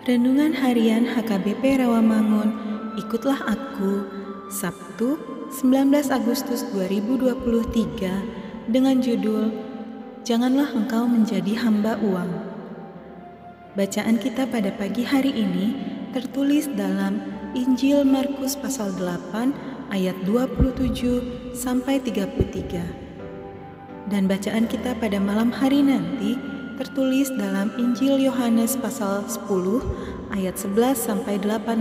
Renungan Harian HKBP Rawamangun, ikutlah aku, Sabtu 19 Agustus 2023 dengan judul Janganlah engkau menjadi hamba uang. Bacaan kita pada pagi hari ini tertulis dalam Injil Markus pasal 8 ayat 27 sampai 33. Dan bacaan kita pada malam hari nanti tertulis dalam Injil Yohanes pasal 10 ayat 11 sampai 18.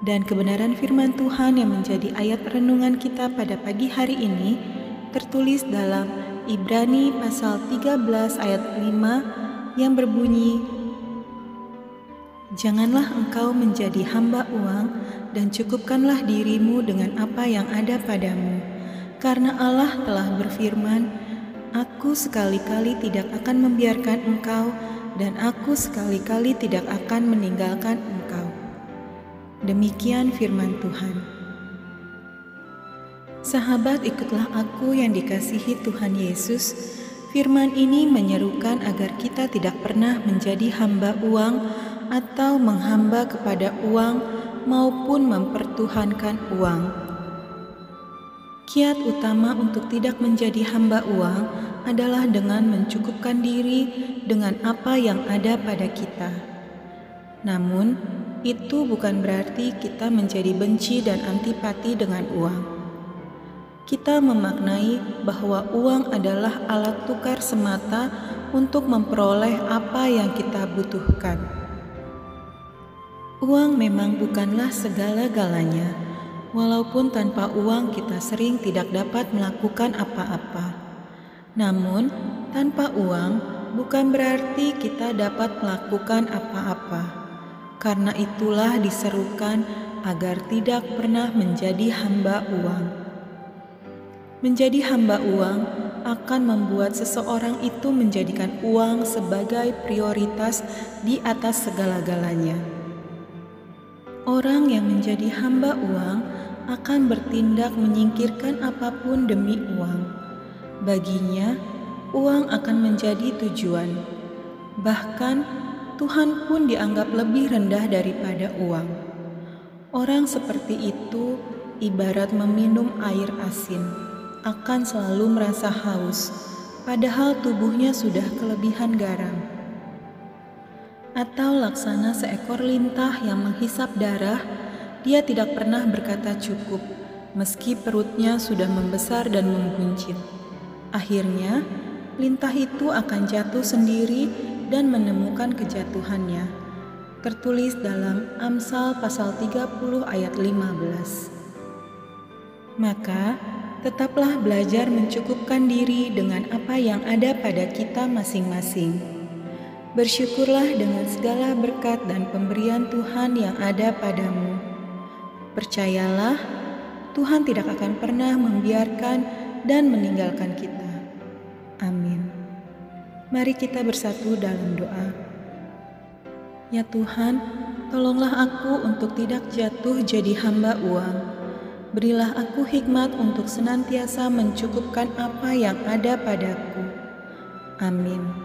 Dan kebenaran firman Tuhan yang menjadi ayat renungan kita pada pagi hari ini tertulis dalam Ibrani pasal 13 ayat 5 yang berbunyi Janganlah engkau menjadi hamba uang dan cukupkanlah dirimu dengan apa yang ada padamu karena Allah telah berfirman Aku sekali-kali tidak akan membiarkan engkau, dan aku sekali-kali tidak akan meninggalkan engkau. Demikian firman Tuhan. Sahabat, ikutlah aku yang dikasihi Tuhan Yesus. Firman ini menyerukan agar kita tidak pernah menjadi hamba uang atau menghamba kepada uang maupun mempertuhankan uang. Kiat utama untuk tidak menjadi hamba uang adalah dengan mencukupkan diri dengan apa yang ada pada kita. Namun, itu bukan berarti kita menjadi benci dan antipati dengan uang. Kita memaknai bahwa uang adalah alat tukar semata untuk memperoleh apa yang kita butuhkan. Uang memang bukanlah segala-galanya Walaupun tanpa uang kita sering tidak dapat melakukan apa-apa. Namun, tanpa uang bukan berarti kita dapat melakukan apa-apa. Karena itulah diserukan agar tidak pernah menjadi hamba uang. Menjadi hamba uang akan membuat seseorang itu menjadikan uang sebagai prioritas di atas segala-galanya. Orang yang menjadi hamba uang akan bertindak menyingkirkan apa pun demi uang. Baginya, uang akan menjadi tujuan. Bahkan, Tuhan pun dianggap lebih rendah daripada uang. Orang seperti itu ibarat meminum air asin, akan selalu merasa haus, padahal tubuhnya sudah kelebihan garam. Atau laksana seekor lintah yang menghisap darah dia tidak pernah berkata cukup, meski perutnya sudah membesar dan membuncit. Akhirnya, lintah itu akan jatuh sendiri dan menemukan kejatuhannya. Tertulis dalam Amsal pasal 30 ayat 15. Maka, tetaplah belajar mencukupkan diri dengan apa yang ada pada kita masing-masing. Bersyukurlah dengan segala berkat dan pemberian Tuhan yang ada padamu Percayalah, Tuhan tidak akan pernah membiarkan dan meninggalkan kita. Amin. Mari kita bersatu dalam doa. Ya Tuhan, tolonglah aku untuk tidak jatuh jadi hamba uang. Berilah aku hikmat untuk senantiasa mencukupkan apa yang ada padaku. Amin.